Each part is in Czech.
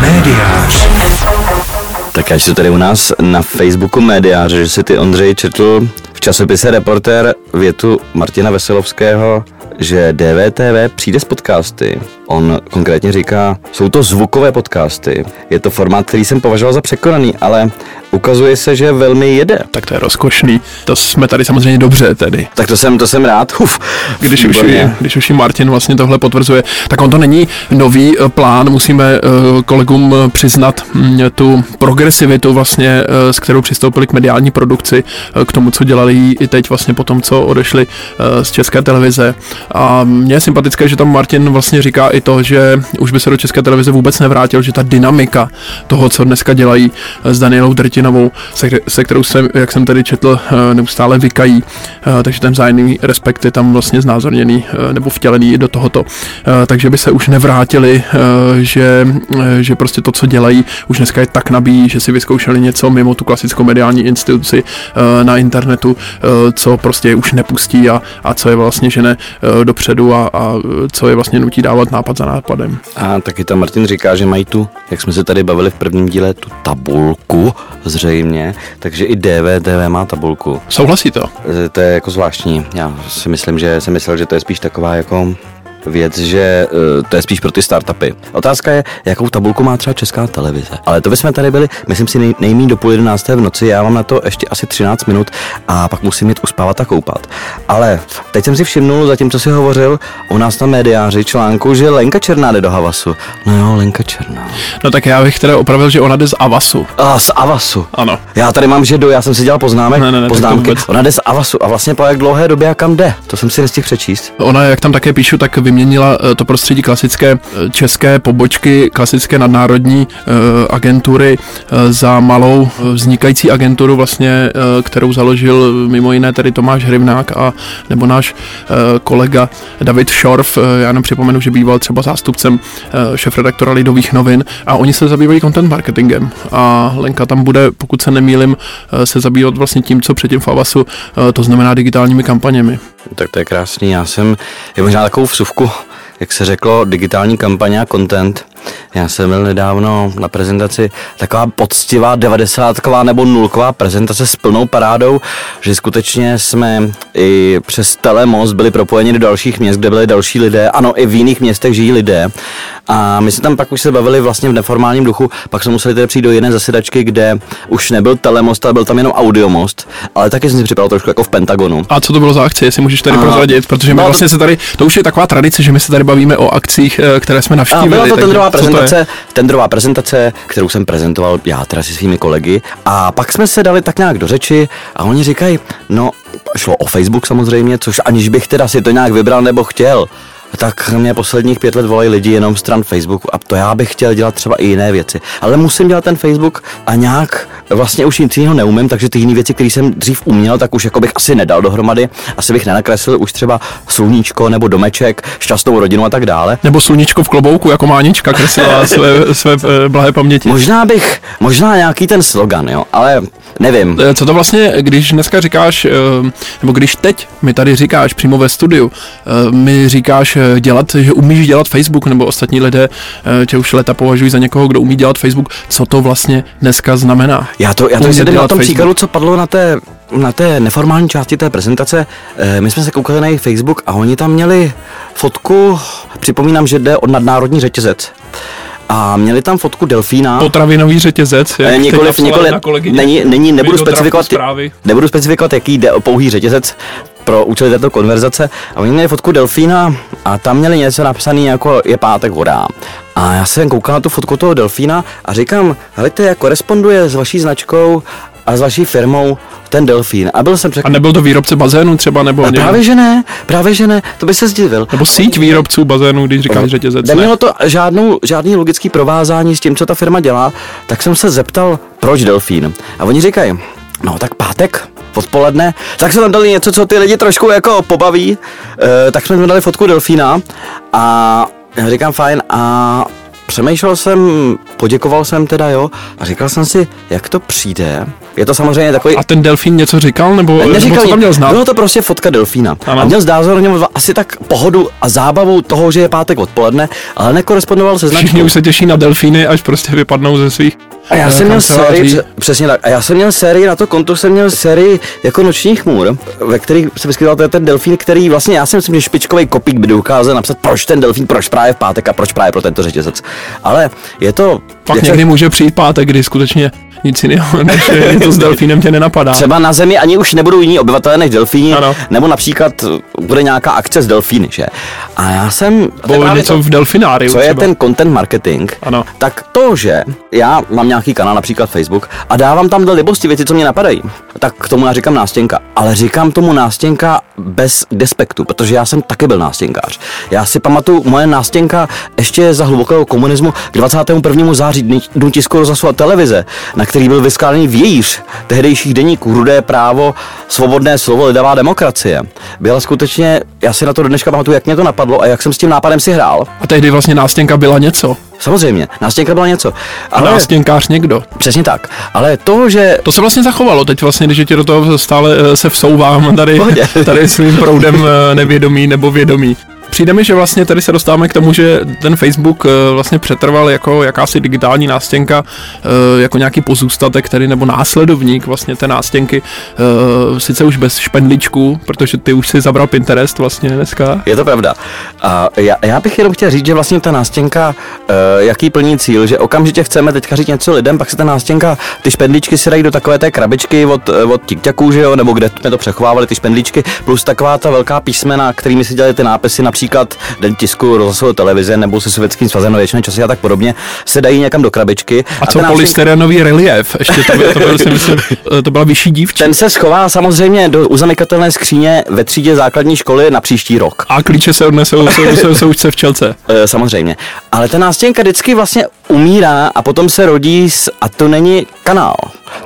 Médiář. Tak až to tady u nás na Facebooku médiáře, že si ty Ondřej četl v časopise Reportér větu Martina Veselovského, že DVTV přijde s podcasty. On konkrétně říká, jsou to zvukové podcasty. Je to formát, který jsem považoval za překonaný, ale ukazuje se, že velmi jede. Tak to je rozkošný. To jsme tady samozřejmě dobře tedy. Tak to jsem, to jsem rád. Uf, Když už, je, když už i Martin vlastně tohle potvrzuje, tak on to není nový eh, plán, musíme eh, kolegům eh, přiznat mm, tu progresivitu vlastně, s kterou přistoupili k mediální produkci, k tomu, co dělali i teď vlastně po tom, co odešli z české televize. A mně je sympatické, že tam Martin vlastně říká i to, že už by se do české televize vůbec nevrátil, že ta dynamika toho, co dneska dělají eh, s Danielou Drtinovou, se, se kterou jsem, jak jsem tady četl, eh, neustále vykají, eh, takže ten vzájemný respekt je tam vlastně znázorněný nebo vtělený do tohoto. Takže by se už nevrátili, že, že prostě to, co dělají, už dneska je tak nabíjí, že si vyzkoušeli něco mimo tu klasickou mediální instituci na internetu, co prostě už nepustí a, a co je vlastně žene dopředu a, a co je vlastně nutí dávat nápad za nápadem. A taky tam Martin říká, že mají tu, jak jsme se tady bavili v prvním díle, tu tabulku zřejmě, takže i DVTV má tabulku. Souhlasí to? E, To je jako zvláštní. Já si myslím, že jsem myslel, že to je spíš taková jako věc, že e, to je spíš pro ty startupy. Otázka je, jakou tabulku má třeba česká televize. Ale to bychom tady byli, myslím si, nej, nejmí do půl jedenácté v noci. Já mám na to ještě asi 13 minut a pak musím jít uspávat a koupat. Ale teď jsem si všimnul, zatímco si hovořil u nás na médiáři článku, že Lenka Černá jde do Havasu. No jo, Lenka Černá. No tak já bych teda opravil, že ona jde z Avasu. A z Avasu. Ano. Já tady mám, že do, já jsem si dělal poznámek, Ne, ne, ne, poznámky. Ona jde z Avasu a vlastně po jak dlouhé době a kam jde? To jsem si nestihl přečíst. Ona, jak tam také píšu, tak vyměnila eh, to prostředí klasické eh, české pobočky, klasické nadnárodní eh, agentury za malou vznikající agenturu vlastně, kterou založil mimo jiné tedy Tomáš Hrivnák a nebo náš kolega David Šorf. Já jenom připomenu, že býval třeba zástupcem šefredaktora Lidových novin a oni se zabývají content marketingem a Lenka tam bude, pokud se nemýlim, se zabývat vlastně tím, co předtím v Avasu, to znamená digitálními kampaněmi. Tak to je krásný. Já jsem, je možná takovou vsuvku, jak se řeklo, digitální kampaně a content. Já jsem byl nedávno na prezentaci taková poctivá 90 nebo nulková prezentace s plnou parádou, že skutečně jsme i přes telemost byli propojeni do dalších měst, kde byli další lidé. Ano, i v jiných městech žijí lidé. A my jsme tam pak už se bavili vlastně v neformálním duchu, pak jsme museli tedy přijít do jiné zasedačky, kde už nebyl telemost, ale byl tam jenom audiomost, ale taky jsem si připadal trošku jako v Pentagonu. A co to bylo za akci, jestli můžeš tady A- prozradit, protože my No, to- vlastně se tady, to už je taková tradice, že my se tady bavíme o akcích, eh, které jsme A navštívili. byla to takže tendrová prezentace, tendrová prezentace, kterou jsem prezentoval já teda se svými kolegy. A pak jsme se dali tak nějak do řeči a oni říkají, no šlo o Facebook samozřejmě, což aniž bych teda si to nějak vybral nebo chtěl, tak mě posledních pět let volají lidi jenom stran Facebooku a to já bych chtěl dělat třeba i jiné věci. Ale musím dělat ten Facebook a nějak vlastně už nic jiného neumím, takže ty jiné věci, které jsem dřív uměl, tak už jako bych asi nedal dohromady. Asi bych nenakreslil už třeba sluníčko nebo domeček, šťastnou rodinu a tak dále. Nebo sluníčko v klobouku, jako Mánička kreslila své, své eh, blahé paměti. Možná bych, možná nějaký ten slogan, jo, ale nevím. Eh, Co to vlastně, když dneska říkáš, eh, nebo když teď mi tady říkáš přímo ve studiu, mi říkáš dělat, že umíš dělat Facebook, nebo ostatní lidé eh, tě už leta považují za někoho, kdo umí dělat Facebook, co to vlastně dneska znamená? Já to, já to vysvětlím na tom Facebook. příkladu, co padlo na té, na té neformální části té prezentace. Eh, My jsme se koukali na jejich Facebook a oni tam měli fotku, připomínám, že jde o nadnárodní řetězec. A měli tam fotku delfína. Potravinový řetězec, jak Eh, nikoliv, nikoliv, není, není, nebudu specifikovat, nebudu specifikovat, jaký jde o pouhý řetězec pro účely této konverzace. A oni měli fotku delfína a tam měli něco napsané jako je pátek voda. A já jsem koukal na tu fotku toho delfína a říkám, helejte, jak koresponduje s vaší značkou a s vaší firmou ten delfín. A byl jsem A překvapen. nebyl to výrobce bazénu třeba, nebo, A právě že ne, právě že ne, to by se zdivil. nebo síť výrobců bazénů, když říkáš řetězec. ne? Nemělo to žádnou, žádný logický provázání s tím, co ta firma dělá, tak jsem se zeptal, proč delfín. A oni říkají, no tak pátek, odpoledne, tak jsme tam dali něco, co ty lidi trošku jako pobaví, e, tak jsme tam dali fotku delfína a já říkám fajn a přemýšlel jsem, poděkoval jsem teda, jo, a říkal jsem si, jak to přijde. Je to samozřejmě takový... A ten delfín něco říkal, nebo, Neříkal, nebo co tam měl znát? Bylo to prostě fotka delfína. Ano. A měl zdázorně asi tak pohodu a zábavu toho, že je pátek odpoledne, ale nekorespondoval se značkou. Všichni už se těší na delfíny, až prostě vypadnou ze svých A já jsem měl sérii, pře- přesně tak, a já jsem měl sérii, na to konto jsem měl sérii jako nočních můr, ve kterých se vyskytoval ten, ten delfín, který vlastně, já si myslím, že špičkový kopík by dokázal napsat, proč ten delfín, proč právě v pátek a proč právě pro tento řetězec. Ale je to... Fakt jak se- někdy může přijít pátek, kdy skutečně nic jiného, než je to s delfínem tě nenapadá. Třeba na zemi ani už nebudou jiní obyvatelé než delfíni, Ano. nebo například bude nějaká akce s delfíny, že? A já jsem... je Nebo právě něco to- v delfináriu co je třeba. ten content marketing, Ano. tak to, že já mám nějaký kanál, například Facebook, a dávám tam do libosti věci, co mě napadají, tak k tomu já říkám nástěnka. Ale říkám tomu nástěnka bez despektu, protože já jsem taky byl nástěnkář. Já si pamatuju moje nástěnka ještě za hlubokého komunismu k 21. září dnu tisku rozhlasu televize, na který byl vyskládaný vějíř tehdejších deníků, rudé právo, svobodné slovo, lidová demokracie. Byla skutečně, já si na to dneška pamatuju, jak mě to napadlo a jak jsem s tím nápadem si hrál. A tehdy vlastně nástěnka byla něco. Samozřejmě, nástěnka byla něco. Ale nástěnkář někdo. přesně tak. Ale to, že To se vlastně zachovalo teď vlastně, když tě do toho stále eh, se vsouvám tady, tady svým proudem eh, nevědomí nebo vědomí. Přijde mi, že vlastně tady se dostáváme k tomu, že ten Facebook eh, vlastně přetrval jako jakási digitální nástěnka, eh, jako nějaký pozůstatek tedy, nebo následovník vlastně té nástěnky, eh, sice už bez špendličků, protože ty už si zabral Pinterest vlastně dneska. je to pravda. A já, já bych jenom chtěl říct, že vlastně ta nástěnka, jaký plní cíl, že okamžitě chceme teďka říct něco lidem, pak se ta nástěnka, ty špendličky si dají do takové té krabičky od, od tikťaků, že jo, nebo kde jsme to přechovávali, ty špendličky, plus taková ta velká písmena, kterými si dělali ty nápisy, například Den tisku, rozhlasové televize nebo se sovětským svazem na věčné časy a tak podobně, se dají někam do krabičky. A co ta nástěnka- polystyrenový relief? Ještě to, byl, to, byl, si myslím, eh, to byla vyšší dívčí. ten se schová samozřejmě do uzamykatelné skříně ve třídě základní školy na příští rok. A klíče se odnesou jsou v včelce. E, samozřejmě. Ale ta nástěnka vždycky vlastně umírá a potom se rodí s, a to není kanál.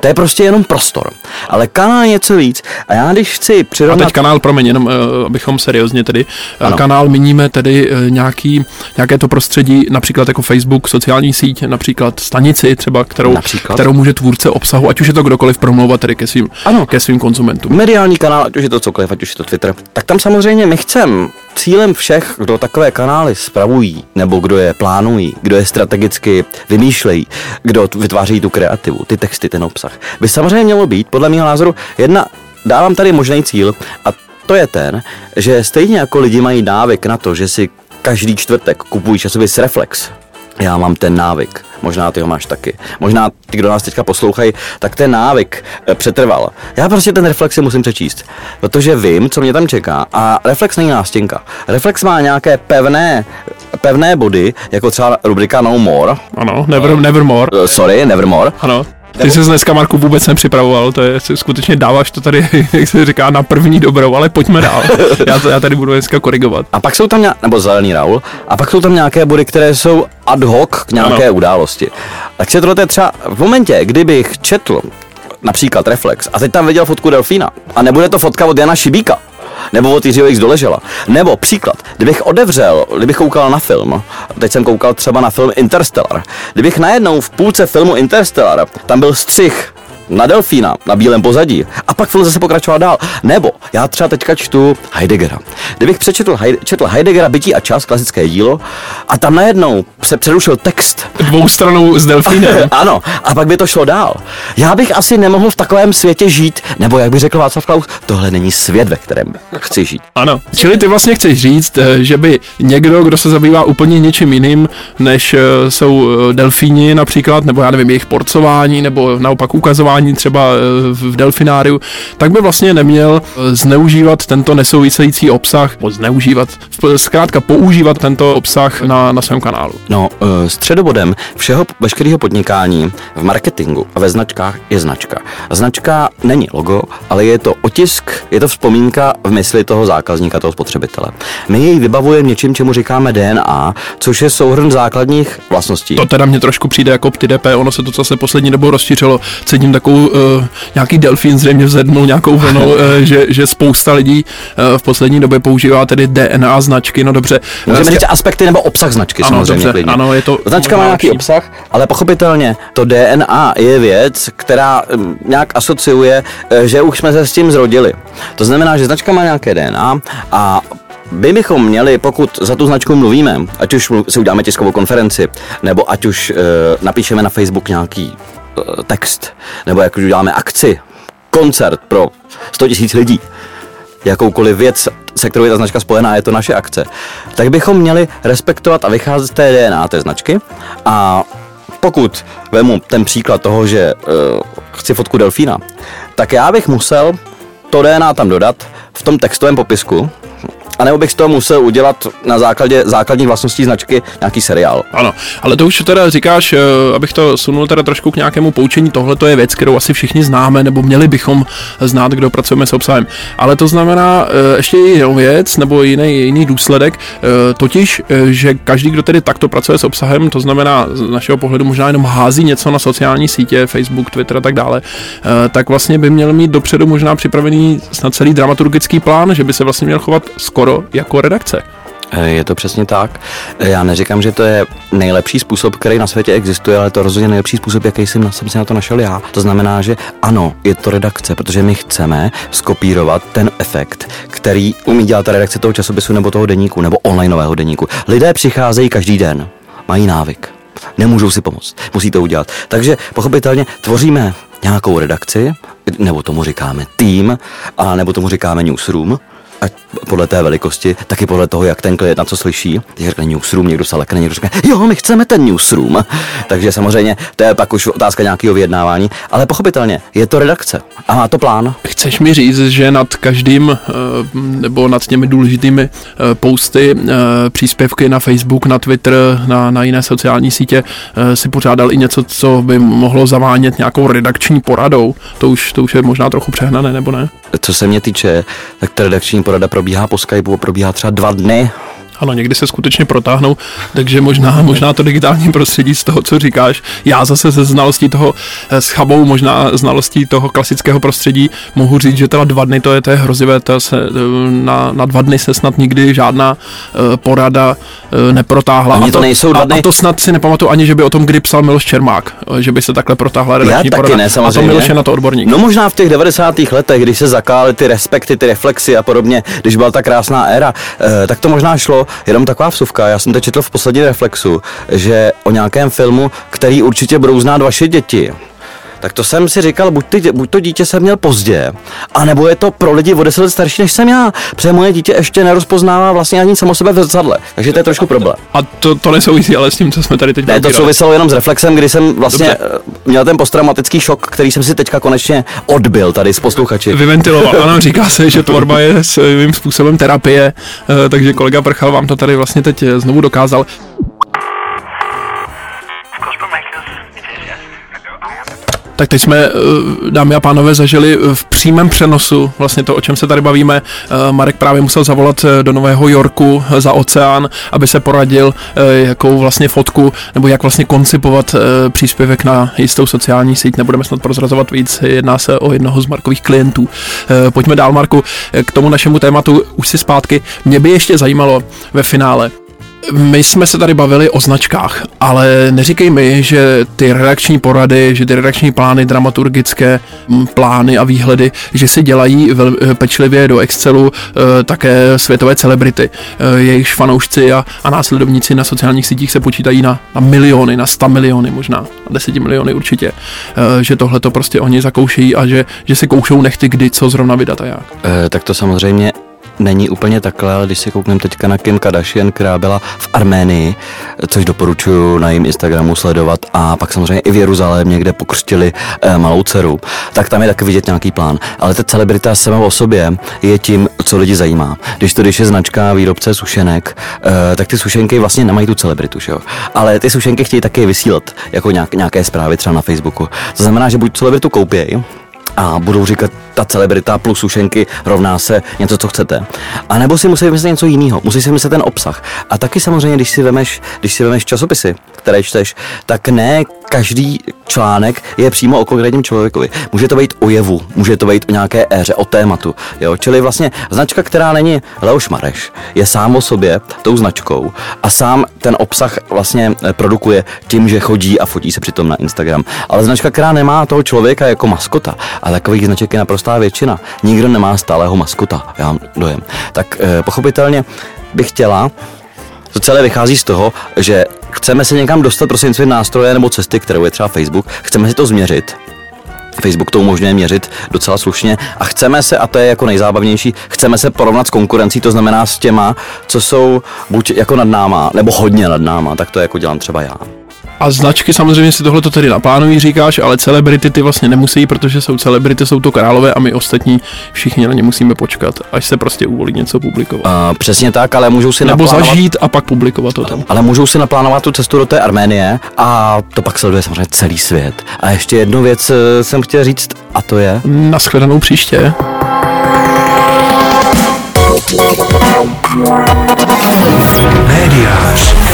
To je prostě jenom prostor. Ale kanál je něco víc. A já když chci A přirovnat... teď kanál, promiň, jenom uh, abychom seriózně tedy, Ano. ano. kanál míníme tedy uh, nějaký, nějaké to prostředí, například jako Facebook, sociální síť, například stanici třeba, kterou, Například? kterou může tvůrce obsahu, ať už je to kdokoliv promlouvat tedy ke svým, Ano. ke svým konzumentům. mediální kanál, ať už je to cokoliv, ať už je to Twitter, tak tam samozřejmě my chcem cílem všech, kdo takové kanály spravují, nebo kdo je plánují, kdo je strategicky vymýšlejí, kdo vytváří tu kreativu, ty texty, ten obsah, by samozřejmě mělo být, podle mého názoru, jedna, dávám tady možný cíl a to je ten, že stejně jako lidi mají návyk na to, že si každý čtvrtek kupují časopis Reflex, já mám ten návyk, možná ty ho máš taky. Možná ty, kdo nás teďka poslouchají, tak ten návyk eh, přetrval. Já prostě ten reflex si musím přečíst, protože vím, co mě tam čeká. A reflex není nástěnka. Reflex má nějaké pevné, pevné body, jako třeba rubrika No More, Ano, never, nevermore. eh, sorry, Nevermore, Ano. Ty jsi dneska, Marku, vůbec nepřipravoval, to je, skutečně dáváš to tady, jak se říká, na první dobrou, ale pojďme dál. Já, to, já tady budu dneska korigovat. A pak jsou tam nějaké, nebo zelený Raul, a pak jsou tam nějaké body, které jsou ad hoc k nějaké Ano. události. Takže tohle je třeba v momentě, kdybych četl například Reflex a teď tam viděl fotku delfína a nebude to fotka od Jana Šibíka, nebo od Jiřího X doležela. Nebo příklad, kdybych odevřel, kdybych koukal na film, teď jsem koukal třeba na film Interstellar, kdybych najednou v půlce filmu Interstellar, tam byl střih na delfína na bílém pozadí a pak film zase pokračoval dál. Nebo já třeba teďka čtu Heideggera. Kdybych přečetl Heide- četl Heideggera Bytí a čas, klasické dílo, a tam najednou se přerušil text Dvou stranou s delfínem. ano, a pak by to šlo dál. Já bych asi nemohl v takovém světě žít, nebo jak by řekl Václav Klaus, tohle není svět, ve kterém chci žít. Ano. Čili ty vlastně chceš říct, eh, že by někdo, kdo se zabývá úplně něčím jiným, než eh, jsou eh, delfíni například, nebo já nevím, jejich porcování, nebo naopak ukazování třeba eh, v delfináriu, tak by vlastně neměl eh, zneužívat tento nesouvisející obsah, nebo zneužívat, zkrátka používat tento obsah na, na svém kanálu. No, eh, středobodem všeho veškerého podnikání v marketingu a ve značkách je značka. Značka není logo, ale je to otisk, je to vzpomínka v mysli toho zákazníka, toho spotřebitele. My jej vybavujeme něčím, čemu říkáme DNA, což je souhrn základních vlastností. To teda mě trošku přijde jako PTDP, ono se to, co se poslední dobou rozšířilo, cítím takovou nějakou, uh, nějaký delfín zřejmě vzednul nějakou vlnou, uh, že, že spousta lidí uh, v poslední době používá tedy DNA značky, no dobře. Můžeme říct aspekty nebo obsah značky ano, samozřejmě. Dobře, ano, je to Značka má nějaký obsah, ale pochopitelně to DNA je věc, která um, nějak asociuje, že už jsme se s tím zrodili. To znamená, že značka má nějaké DNA a my bychom měli, pokud za tu značku mluvíme, ať už si uděláme tiskovou konferenci, nebo ať už e, napíšeme na Facebook nějaký text, nebo jak už uděláme akci, koncert pro 100 000 lidí, jakoukoliv věc, se kterou je ta značka spojená, je to naše akce, tak bychom měli respektovat a vycházet z té DNA té značky. A pokud vemu ten příklad toho, že uh, chci fotku delfína, tak já bych musel to DNA tam dodat v tom textovém popisku, a nebo bych z toho musel udělat na základě základních vlastností značky nějaký seriál. Ano, ale to už teda říkáš, eh, abych to sunul teda trošku k nějakému poučení, tohle to je věc, kterou asi všichni známe, nebo měli bychom znát, kdo pracujeme s obsahem. Ale to znamená eh, ještě jinou věc, nebo jiný, jiný důsledek, eh, totiž, že každý, kdo tedy takto pracuje s obsahem, to znamená z našeho pohledu možná jenom hází něco na sociální sítě, Facebook, Twitter a tak dále, tak vlastně by měl mít dopředu možná připravený snad celý dramaturgický plán, že by se vlastně měl chovat skoro skoro jako redakce. Eh, je to přesně tak. Eh, já neříkám, že to je nejlepší způsob, který na světě existuje, ale to rozhodně nejlepší způsob, jaký jsem, jsem si na to našel já. To znamená, že ano, je to redakce, protože my chceme skopírovat ten efekt, který umí dělat ta redakce toho časopisu nebo toho deníku nebo onlineového deníku. Lidé přicházejí každý den, mají návyk, nemůžou si pomoct, musí to udělat. Takže pochopitelně tvoříme nějakou redakci, nebo tomu říkáme tým, a nebo tomu říkáme newsroom, a podle té velikosti, taky podle toho, jak ten klient na co slyší. Když řekne newsroom, někdo se lekne, někdo řekne, jo, my chceme ten newsroom. Takže samozřejmě to je pak už otázka nějakého vyjednávání, ale pochopitelně je to redakce a má to plán. Chceš mi říct, že nad každým eh, nebo nad těmi důležitými eh, posty, eh, příspěvky na Facebook, na Twitter, na, na jiné sociální sítě si pořádal i něco, co by mohlo zavánět nějakou redakční poradou. To už, to už je možná trochu přehnané, nebo ne? Co se mě týče, tak ta redakční porada probíhá po Skypeu, probíhá třeba dva dny, ano, někdy se skutečně protáhnou, takže možná, možná to digitální prostředí z toho, co říkáš. Já zase se znalostí toho eh, s chabou, možná znalostí toho klasického prostředí, mohu říct, že teda dva dny to je, to je hrozivé, to se, eh, na, na dva dny se snad nikdy žádná uh, porada uh, neprotáhla. Ani a to, to nejsou dva dny. A, a to snad si nepamatuju ani, že by o tom kdy psal Miloš Čermák, že by se takhle protáhla redakční Já porada. Ne, samozřejmě. A to Miloš je na to odborník. No možná v těch 90. letech, když se zakály ty respekty, ty reflexy a podobně, když byla ta krásná éra, tak to možná šlo, Jenom taková vsuvka, já jsem to četl v poslední reflexu, že o nějakém filmu, který určitě budou znát vaše děti, tak to jsem si říkal, buď, ty, buď to dítě jsem měl pozdě, anebo je to pro lidi o 10 let starší než jsem já, protože moje dítě ještě nerozpoznává vlastně ani samo sebe v zrcadle, takže to je trošku problém. A to, to nesouvisí ale s tím, co jsme tady teď Ne, to souviselo jenom s reflexem, kdy jsem vlastně Dobře. Eh, měl ten posttraumatický šok, který jsem si teďka konečně odbil tady s posluchači. Vyventiloval. Ano, říká se, že tvorba je svým způsobem terapie, eh, takže kolega Prchal vám to tady vlastně teď eh, znovu dokázal. Tak teď jsme, eh, dámy a pánové, zažili v přímém přenosu vlastně to, o čem se tady bavíme. Eh, Marek právě musel zavolat eh, do Nového Yorku za oceán, aby se poradil, jakou vlastně fotku nebo jak vlastně koncipovat příspěvek na jistou sociální síť. Nebudeme snad prozrazovat víc, jedná se o jednoho z Markových klientů. Pojďme dál, Marku, k tomu našemu tématu už si zpátky. Mě by ještě zajímalo ve finále, my jsme se tady bavili o značkách, ale neříkej mi, že ty redakční porady, že ty redakční plány, dramaturgické plány a výhledy, že se dělají vel, eh, pečlivě do Excelu e, také světové celebrity. E, jejichž fanoušci a, a následovníci na sociálních sítích se počítají na, na miliony, na 100 miliony možná, na 10 miliony určitě. Že tohle to prostě oni zakoušejí a že, že si koušou nechty kdy, co zrovna vydat a jak. E, tak to samozřejmě není úplně takhle, ale když si koukneme teďka na Kim Kardashian, která byla v Arménii, což doporučuji na jejím Instagramu sledovat a pak samozřejmě i v Jeruzalémě, kde pokřtili eh, malou dceru, tak tam je taky vidět nějaký plán. Ale ta celebrita sama o sobě je tím, co lidi zajímá. Když to, když je značka výrobce sušenek, eh, tak ty sušenky vlastně nemají tu celebritu, že jo? Ale ty sušenky chtějí taky vysílat jako nějak, nějaké zprávy třeba na Facebooku. To znamená, že buď celebritu koupějí, a budou říkat, ta celebrita plus sušenky rovná se něco, co chcete. A nebo si musí vymyslet něco jiného, musí si vymyslet ten obsah. A taky samozřejmě, když si vemeš, když si vemeš časopisy, které čteš, tak ne každý článek je přímo o konkrétním člověkovi. Může to být o jevu, může to být o nějaké éře, o tématu. Jo? Čili vlastně značka, která není Leoš Mareš, je sám o sobě tou značkou a sám ten obsah vlastně eh, produkuje tím, že chodí a fotí se přitom na Instagram. Ale značka, která nemá toho člověka jako maskota, a takových značek je naprostá většina. Nikdo nemá stálého maskota, já mám dojem. Tak eh, pochopitelně bych chtěla, to celé vychází z toho, že chceme se někam dostat prostřednictvím nástroje nebo cesty, kterou je třeba Facebook, chceme si to změřit, Facebook to umožňuje měřit docela slušně a chceme se, a to je jako nejzábavnější, chceme se porovnat s konkurencí, to znamená s těma, co jsou buď jako nad náma, nebo hodně nad náma, tak to jako dělám třeba já. A značky samozřejmě si tohle to tedy naplánují, říkáš, ale celebrity ty vlastně nemusí, protože jsou celebrity, jsou to králové a my ostatní všichni na ně musíme počkat, až se prostě uvolí něco publikovat. Uh, přesně tak, ale můžou si Nebo naplánovat... zažít a pak publikovat to tam. Ale můžou si naplánovat tu cestu do té Arménie a to pak sleduje samozřejmě celý svět. A ještě jednu věc eh, jsem chtěl říct a to je... Naschledanou příště. Médiář.